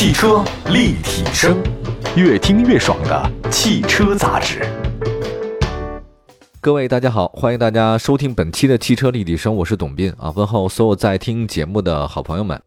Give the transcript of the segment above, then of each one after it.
汽车立体声，越听越爽的汽车杂志。各位大家好，欢迎大家收听本期的汽车立体声，我是董斌啊，问候所有在听节目的好朋友们。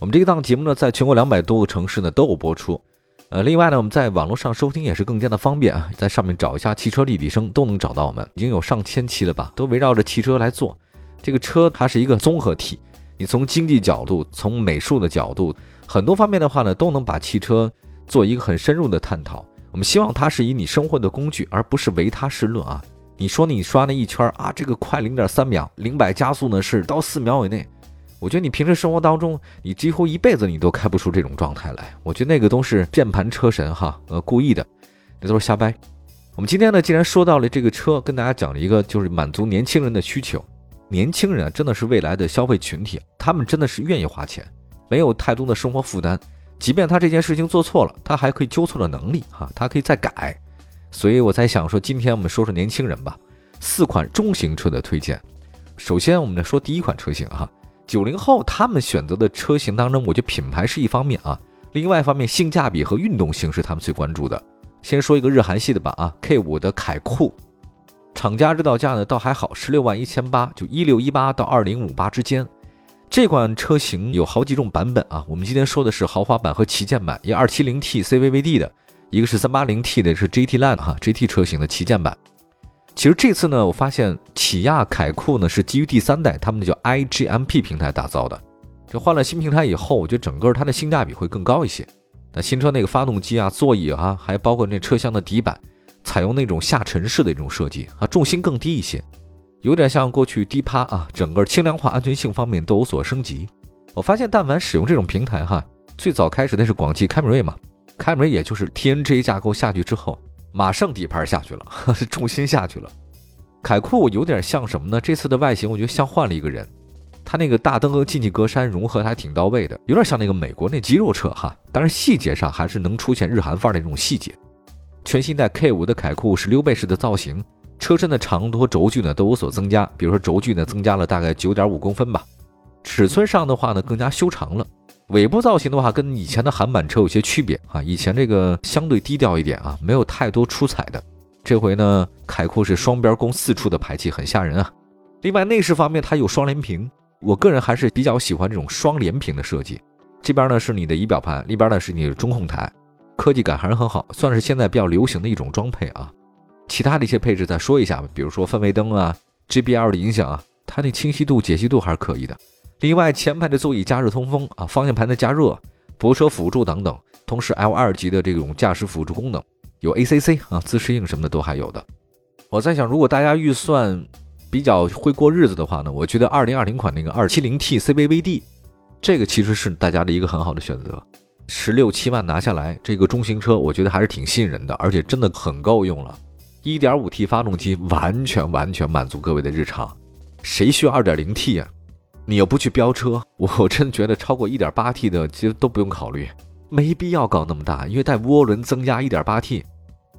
我们这一档节目呢，在全国两百多个城市呢都有播出。呃，另外呢，我们在网络上收听也是更加的方便啊，在上面找一下汽车立体声都能找到我们，已经有上千期了吧，都围绕着汽车来做。这个车它是一个综合体，你从经济角度，从美术的角度，很多方面的话呢，都能把汽车做一个很深入的探讨。我们希望它是以你生活的工具，而不是唯他是论啊。你说你刷那一圈啊，这个快零点三秒，零百加速呢是到四秒以内。我觉得你平时生活当中，你几乎一辈子你都开不出这种状态来。我觉得那个都是键盘车神哈，呃，故意的，那都是瞎掰。我们今天呢，既然说到了这个车，跟大家讲了一个，就是满足年轻人的需求。年轻人啊，真的是未来的消费群体，他们真的是愿意花钱，没有太多的生活负担。即便他这件事情做错了，他还可以纠错的能力哈，他可以再改。所以我才想说，今天我们说说年轻人吧，四款中型车的推荐。首先，我们来说第一款车型哈。九零后他们选择的车型当中，我觉得品牌是一方面啊，另外一方面性价比和运动性是他们最关注的。先说一个日韩系的吧啊，K 五的凯酷，厂家指导价呢倒还好，十六万一千八，就一六一八到二零五八之间。这款车型有好几种版本啊，我们今天说的是豪华版和旗舰版，一二七零 T CVVD 的，一个是三八零 T 的，是 GT Line 哈 GT 车型的旗舰版。其实这次呢，我发现起亚凯酷呢是基于第三代他们的叫 iGMP 平台打造的。这换了新平台以后，我觉得整个它的性价比会更高一些。那新车那个发动机啊、座椅啊，还包括那车厢的底板，采用那种下沉式的一种设计啊，重心更低一些，有点像过去低趴啊。整个轻量化、安全性方面都有所升级。我发现但凡使用这种平台哈，最早开始的是广汽凯美瑞嘛，凯美瑞也就是 TNG 架构下去之后。马上底盘下去了，重心下去了。凯酷有点像什么呢？这次的外形我觉得像换了一个人，它那个大灯和进气格栅融合还挺到位的，有点像那个美国那肌肉车哈。但是细节上还是能出现日韩范儿的那种细节。全新代 K 五的凯酷是溜背式的造型，车身的长度和轴距呢都有所增加，比如说轴距呢增加了大概九点五公分吧，尺寸上的话呢更加修长了。尾部造型的话，跟以前的韩版车有些区别啊。以前这个相对低调一点啊，没有太多出彩的。这回呢，凯酷是双边共四出的排气，很吓人啊。另外内饰方面，它有双联屏，我个人还是比较喜欢这种双联屏的设计。这边呢是你的仪表盘，那边呢是你的中控台，科技感还是很好，算是现在比较流行的一种装配啊。其他的一些配置再说一下吧，比如说氛围灯啊，JBL 的影响啊，它那清晰度、解析度还是可以的。另外，前排的座椅加热通风啊，方向盘的加热、泊车辅助等等，同时 L 二级的这种驾驶辅助功能，有 ACC 啊，自适应什么的都还有的。我在想，如果大家预算比较会过日子的话呢，我觉得二零二零款那个二七零 T CVVD 这个其实是大家的一个很好的选择。十六七万拿下来，这个中型车我觉得还是挺吸引人的，而且真的很够用了。一点五 T 发动机完全完全满足各位的日常，谁需要二点零 T 呀？你又不去飙车，我真觉得超过 1.8T 的其实都不用考虑，没必要搞那么大，因为带涡轮增压 1.8T，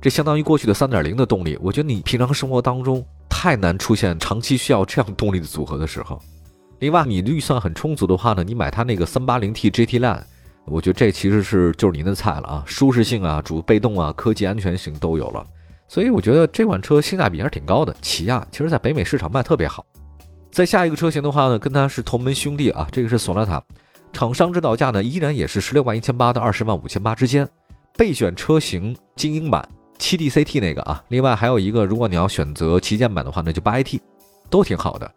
这相当于过去的3.0的动力。我觉得你平常生活当中太难出现长期需要这样动力的组合的时候。另外，你预算很充足的话呢，你买它那个 380T GT Line，我觉得这其实是就是您的菜了啊，舒适性啊、主被动啊、科技安全性都有了，所以我觉得这款车性价比还是挺高的。起亚其实在北美市场卖特别好。再下一个车型的话呢，跟它是同门兄弟啊，这个是索纳塔，厂商指导价呢依然也是十六万一千八到二十万五千八之间，备选车型精英版七 D CT 那个啊，另外还有一个，如果你要选择旗舰版的话，那就八 AT，都挺好的。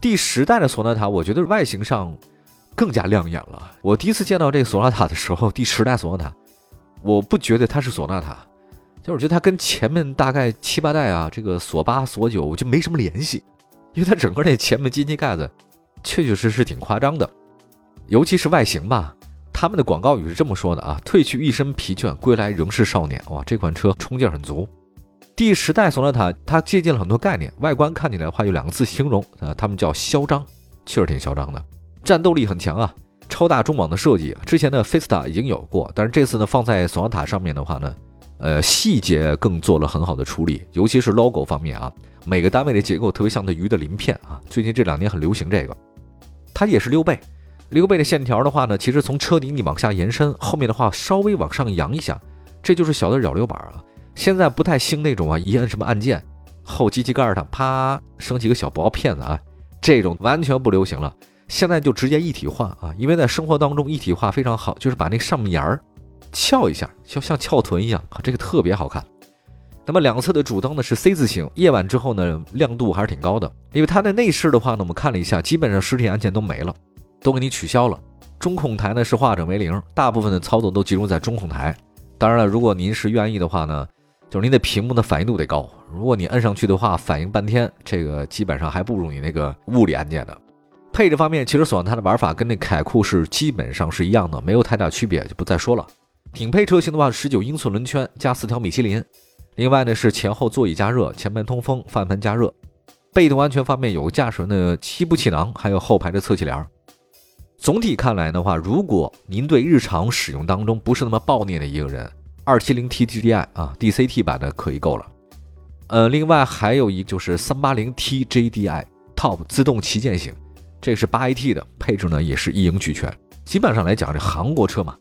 第十代的索纳塔，我觉得外形上更加亮眼了。我第一次见到这个索纳塔的时候，第十代索纳塔，我不觉得它是索纳塔，就是我觉得它跟前面大概七八代啊，这个索八、索九就没什么联系。因为它整个那前面进气盖子，确确实实挺夸张的，尤其是外形吧。他们的广告语是这么说的啊：“褪去一身疲倦，归来仍是少年。”哇，这款车冲劲很足。第十代索纳塔它借鉴了很多概念，外观看起来的话有两个字形容啊，他们叫嚣张，确实挺嚣张的。战斗力很强啊，超大中网的设计，之前的 Fiesta 已经有过，但是这次呢放在索纳塔上面的话呢，呃，细节更做了很好的处理，尤其是 logo 方面啊。每个单位的结构特别像那鱼的鳞片啊，最近这两年很流行这个，它也是溜背，溜背的线条的话呢，其实从车顶你往下延伸，后面的话稍微往上扬一下，这就是小的扰流板啊。现在不太兴那种啊，一摁什么按键，后机器盖上啪升起个小薄片子啊，这种完全不流行了。现在就直接一体化啊，因为在生活当中一体化非常好，就是把那上面沿儿翘一下，就像翘臀一样，这个特别好看。那么两侧的主灯呢是 C 字形，夜晚之后呢亮度还是挺高的。因为它的内饰的话呢，我们看了一下，基本上实体按键都没了，都给你取消了。中控台呢是化整为零，大部分的操作都集中在中控台。当然了，如果您是愿意的话呢，就是您的屏幕的反应度得高。如果你摁上去的话，反应半天，这个基本上还不如你那个物理按键的。配置方面，其实索纳塔的玩法跟那凯酷是基本上是一样的，没有太大区别，就不再说了。顶配车型的话，十九英寸轮圈加四条米其林。另外呢是前后座椅加热、前排通风、方向盘加热。被动安全方面有驾驶员的七部气囊，还有后排的侧气帘。总体看来的话，如果您对日常使用当中不是那么暴虐的一个人，二七零 T GDI 啊 DCT 版的可以够了。呃，另外还有一就是三八零 T JDI Top 自动旗舰型，这是八 AT 的配置呢，也是一应俱全。基本上来讲，这韩国车嘛。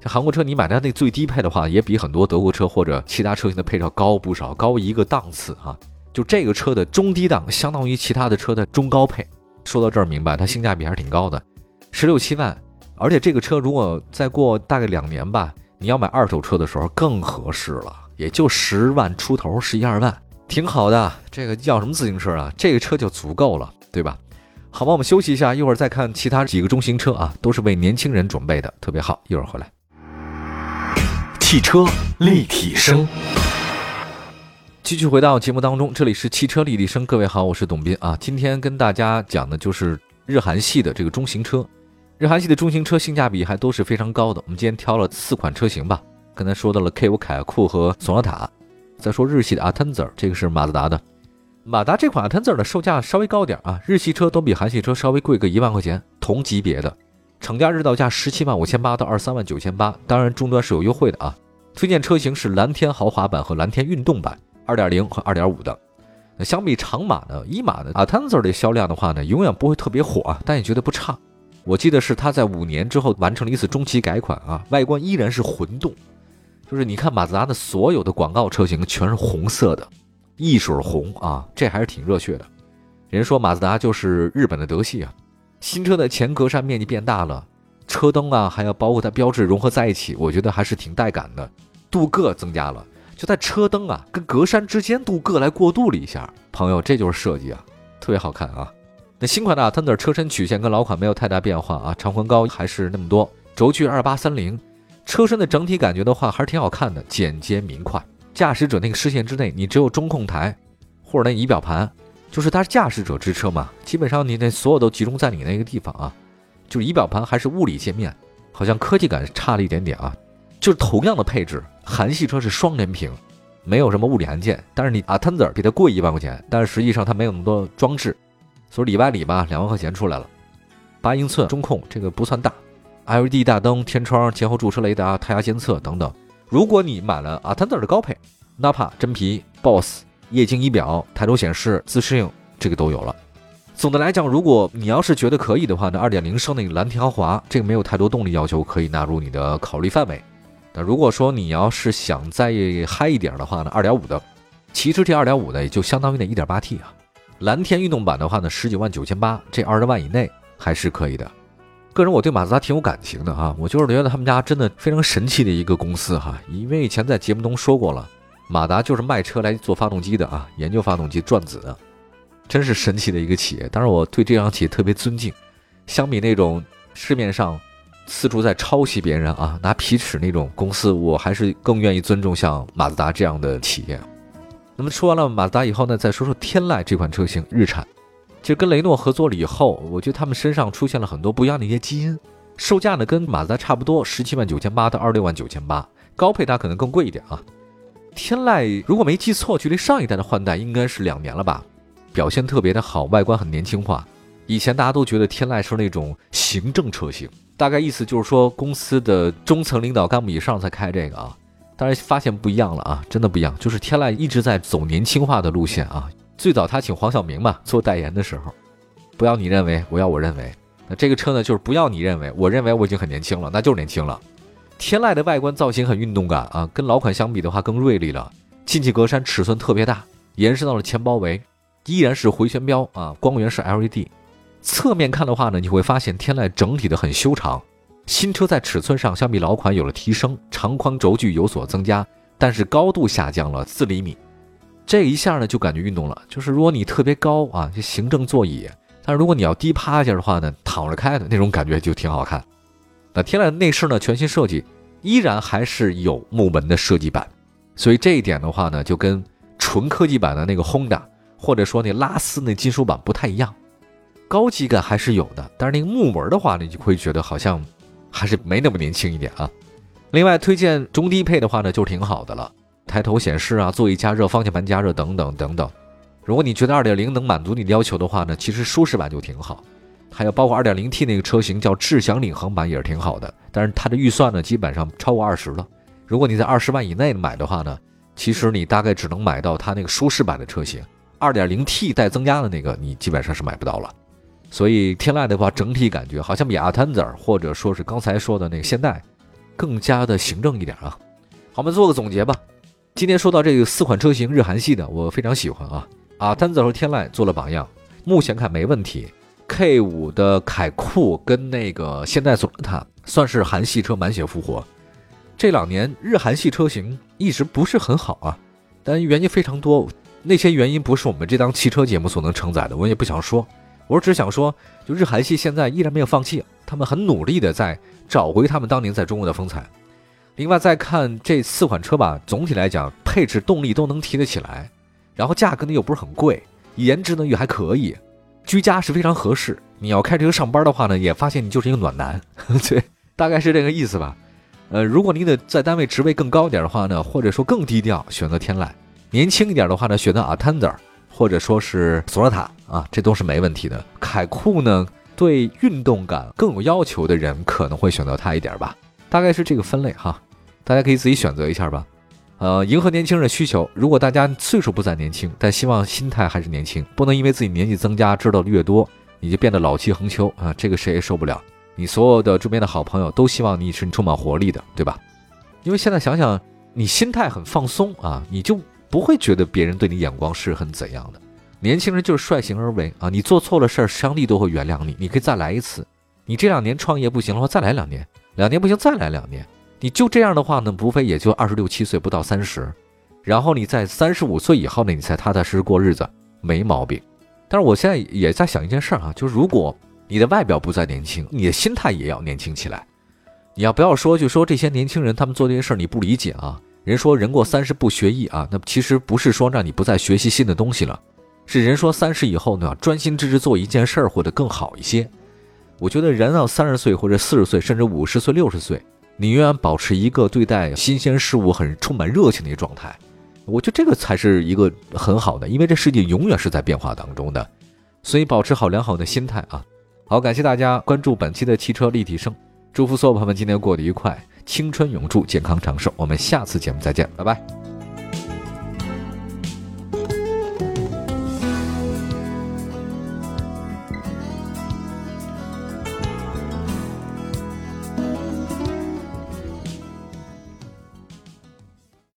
这韩国车，你买它那最低配的话，也比很多德国车或者其他车型的配置高不少，高一个档次啊。就这个车的中低档，相当于其他的车的中高配。说到这儿明白，它性价比还是挺高的，十六七万。而且这个车如果再过大概两年吧，你要买二手车的时候更合适了，也就十万出头，十一二万，挺好的。这个要什么自行车啊？这个车就足够了，对吧？好吧，我们休息一下，一会儿再看其他几个中型车啊，都是为年轻人准备的，特别好。一会儿回来。汽车立体声，继续回到节目当中，这里是汽车立体声。各位好，我是董斌啊。今天跟大家讲的就是日韩系的这个中型车，日韩系的中型车性价比还都是非常高的。我们今天挑了四款车型吧。刚才说到了 K 五凯酷和索纳塔，再说日系的 Atenza，这个是马自达的。马达这款 Atenza 的售价稍微高点啊，日系车都比韩系车稍微贵个一万块钱，同级别的。厂家日到价十七万五千八到二十三万九千八，当然终端是有优惠的啊。推荐车型是蓝天豪华版和蓝天运动版，二点零和二点五的。那相比长马呢，一马的 Atenza 的销量的话呢，永远不会特别火啊，但也觉得不差。我记得是它在五年之后完成了一次中期改款啊，外观依然是混动，就是你看马自达的所有的广告车型全是红色的，一水红啊，这还是挺热血的。人说马自达就是日本的德系啊。新车的前格栅面积变大了，车灯啊，还有包括它标志融合在一起，我觉得还是挺带感的。镀铬增加了，就在车灯啊跟格栅之间镀铬来过渡了一下。朋友，这就是设计啊，特别好看啊。那新款的它的车身曲线跟老款没有太大变化啊，长宽高还是那么多，轴距二八三零，车身的整体感觉的话还是挺好看的，简洁明快。驾驶者那个视线之内，你只有中控台或者那仪表盘。就是它是驾驶者之车嘛，基本上你那所有都集中在你那个地方啊，就是仪表盘还是物理界面，好像科技感差了一点点啊。就是同样的配置，韩系车是双联屏，没有什么物理按键，但是你 a t e n z e r 比它贵一万块钱，但是实际上它没有那么多装置，所以里外里吧两万块钱出来了。八英寸中控这个不算大，LED 大灯、天窗、前后驻车雷达、胎压监测等等。如果你买了 a t e n z e r 的高配，Napa 真皮、Boss。液晶仪表、抬头显示、自适应，这个都有了。总的来讲，如果你要是觉得可以的话，那2.0升那个蓝天豪华，这个没有太多动力要求，可以纳入你的考虑范围。那如果说你要是想再嗨一点的话呢，2.5的，其实这2.5的也就相当于那 1.8T 啊。蓝天运动版的话呢十九万九千八，这二十万以内还是可以的。个人我对马自达挺有感情的啊，我就是觉得他们家真的非常神奇的一个公司哈，因为以前在节目中说过了。马达就是卖车来做发动机的啊，研究发动机转子的，真是神奇的一个企业。当然，我对这样企业特别尊敬。相比那种市面上四处在抄袭别人啊、拿皮尺那种公司，我还是更愿意尊重像马自达这样的企业。那么说完了马自达以后呢，再说说天籁这款车型，日产。其实跟雷诺合作了以后，我觉得他们身上出现了很多不一样的一些基因。售价呢跟马自达差不多，十七万九千八到二十六万九千八，高配它可能更贵一点啊。天籁如果没记错，距离上一代的换代应该是两年了吧？表现特别的好，外观很年轻化。以前大家都觉得天籁是那种行政车型，大概意思就是说公司的中层领导干部以上才开这个啊。但是发现不一样了啊，真的不一样，就是天籁一直在走年轻化的路线啊。最早他请黄晓明嘛做代言的时候，不要你认为，我要我认为，那这个车呢，就是不要你认为，我认为我已经很年轻了，那就是年轻了。天籁的外观造型很运动感啊，跟老款相比的话更锐利了，进气格栅尺寸特别大，延伸到了前包围，依然是回旋镖啊，光源是 LED。侧面看的话呢，你会发现天籁整体的很修长，新车在尺寸上相比老款有了提升，长宽轴距有所增加，但是高度下降了四厘米，这一下呢就感觉运动了。就是如果你特别高啊，就行政座椅，但是如果你要低趴下的话呢，躺着开的那种感觉就挺好看。那天籁的内饰呢，全新设计，依然还是有木门的设计版，所以这一点的话呢，就跟纯科技版的那个 Honda 或者说那拉丝那金属版不太一样。高级感还是有的，但是那个木纹的话，你就会觉得好像还是没那么年轻一点啊。另外推荐中低配的话呢，就挺好的了，抬头显示啊，座椅加热、方向盘加热等等等等。如果你觉得二点零能满足你的要求的话呢，其实舒适版就挺好。还有包括二点零 T 那个车型叫智享领航版也是挺好的，但是它的预算呢基本上超过二十了。如果你在二十万以内买的话呢，其实你大概只能买到它那个舒适版的车型，二点零 T 带增压的那个你基本上是买不到了。所以天籁的话，整体感觉好像比阿坦泽或者说是刚才说的那个现代更加的行政一点啊。好，我们做个总结吧。今天说到这个四款车型日韩系的，我非常喜欢啊。阿坦泽和天籁做了榜样，目前看没问题。K 五的凯酷跟那个现代索纳塔算是韩系车满血复活。这两年日韩系车型一直不是很好啊，但原因非常多，那些原因不是我们这档汽车节目所能承载的，我也不想说。我只想说，就日韩系现在依然没有放弃，他们很努力的在找回他们当年在中国的风采。另外再看这四款车吧，总体来讲配置、动力都能提得起来，然后价格呢又不是很贵，颜值呢又还可以，居家是非常合适。你要开车上班的话呢，也发现你就是一个暖男，对，大概是这个意思吧。呃，如果你得在单位职位更高点的话呢，或者说更低调，选择天籁；年轻一点的话呢，选择 Atender。或者说是索纳塔啊，这都是没问题的。凯酷呢，对运动感更有要求的人可能会选择它一点吧，大概是这个分类哈，大家可以自己选择一下吧。呃，迎合年轻人的需求。如果大家岁数不再年轻，但希望心态还是年轻，不能因为自己年纪增加，知道的越多，你就变得老气横秋啊，这个谁也受不了。你所有的周边的好朋友都希望你是充满活力的，对吧？因为现在想想，你心态很放松啊，你就。不会觉得别人对你眼光是很怎样的，年轻人就是率性而为啊！你做错了事儿，上帝都会原谅你，你可以再来一次。你这两年创业不行的话，再来两年，两年不行再来两年。你就这样的话呢，无非也就二十六七岁，不到三十，然后你在三十五岁以后呢，你才踏踏实实过日子，没毛病。但是我现在也在想一件事儿啊，就是如果你的外表不再年轻，你的心态也要年轻起来。你要不要说，就说这些年轻人他们做这些事儿你不理解啊？人说人过三十不学艺啊，那其实不是说让你不再学习新的东西了，是人说三十以后呢，专心致志做一件事儿，或者更好一些。我觉得人到三十岁或者四十岁，甚至五十岁、六十岁，你永远保持一个对待新鲜事物很充满热情的一个状态，我觉得这个才是一个很好的，因为这世界永远是在变化当中的，所以保持好良好的心态啊。好，感谢大家关注本期的汽车立体声，祝福所有朋友们今天过得愉快。青春永驻，健康长寿。我们下次节目再见，拜拜。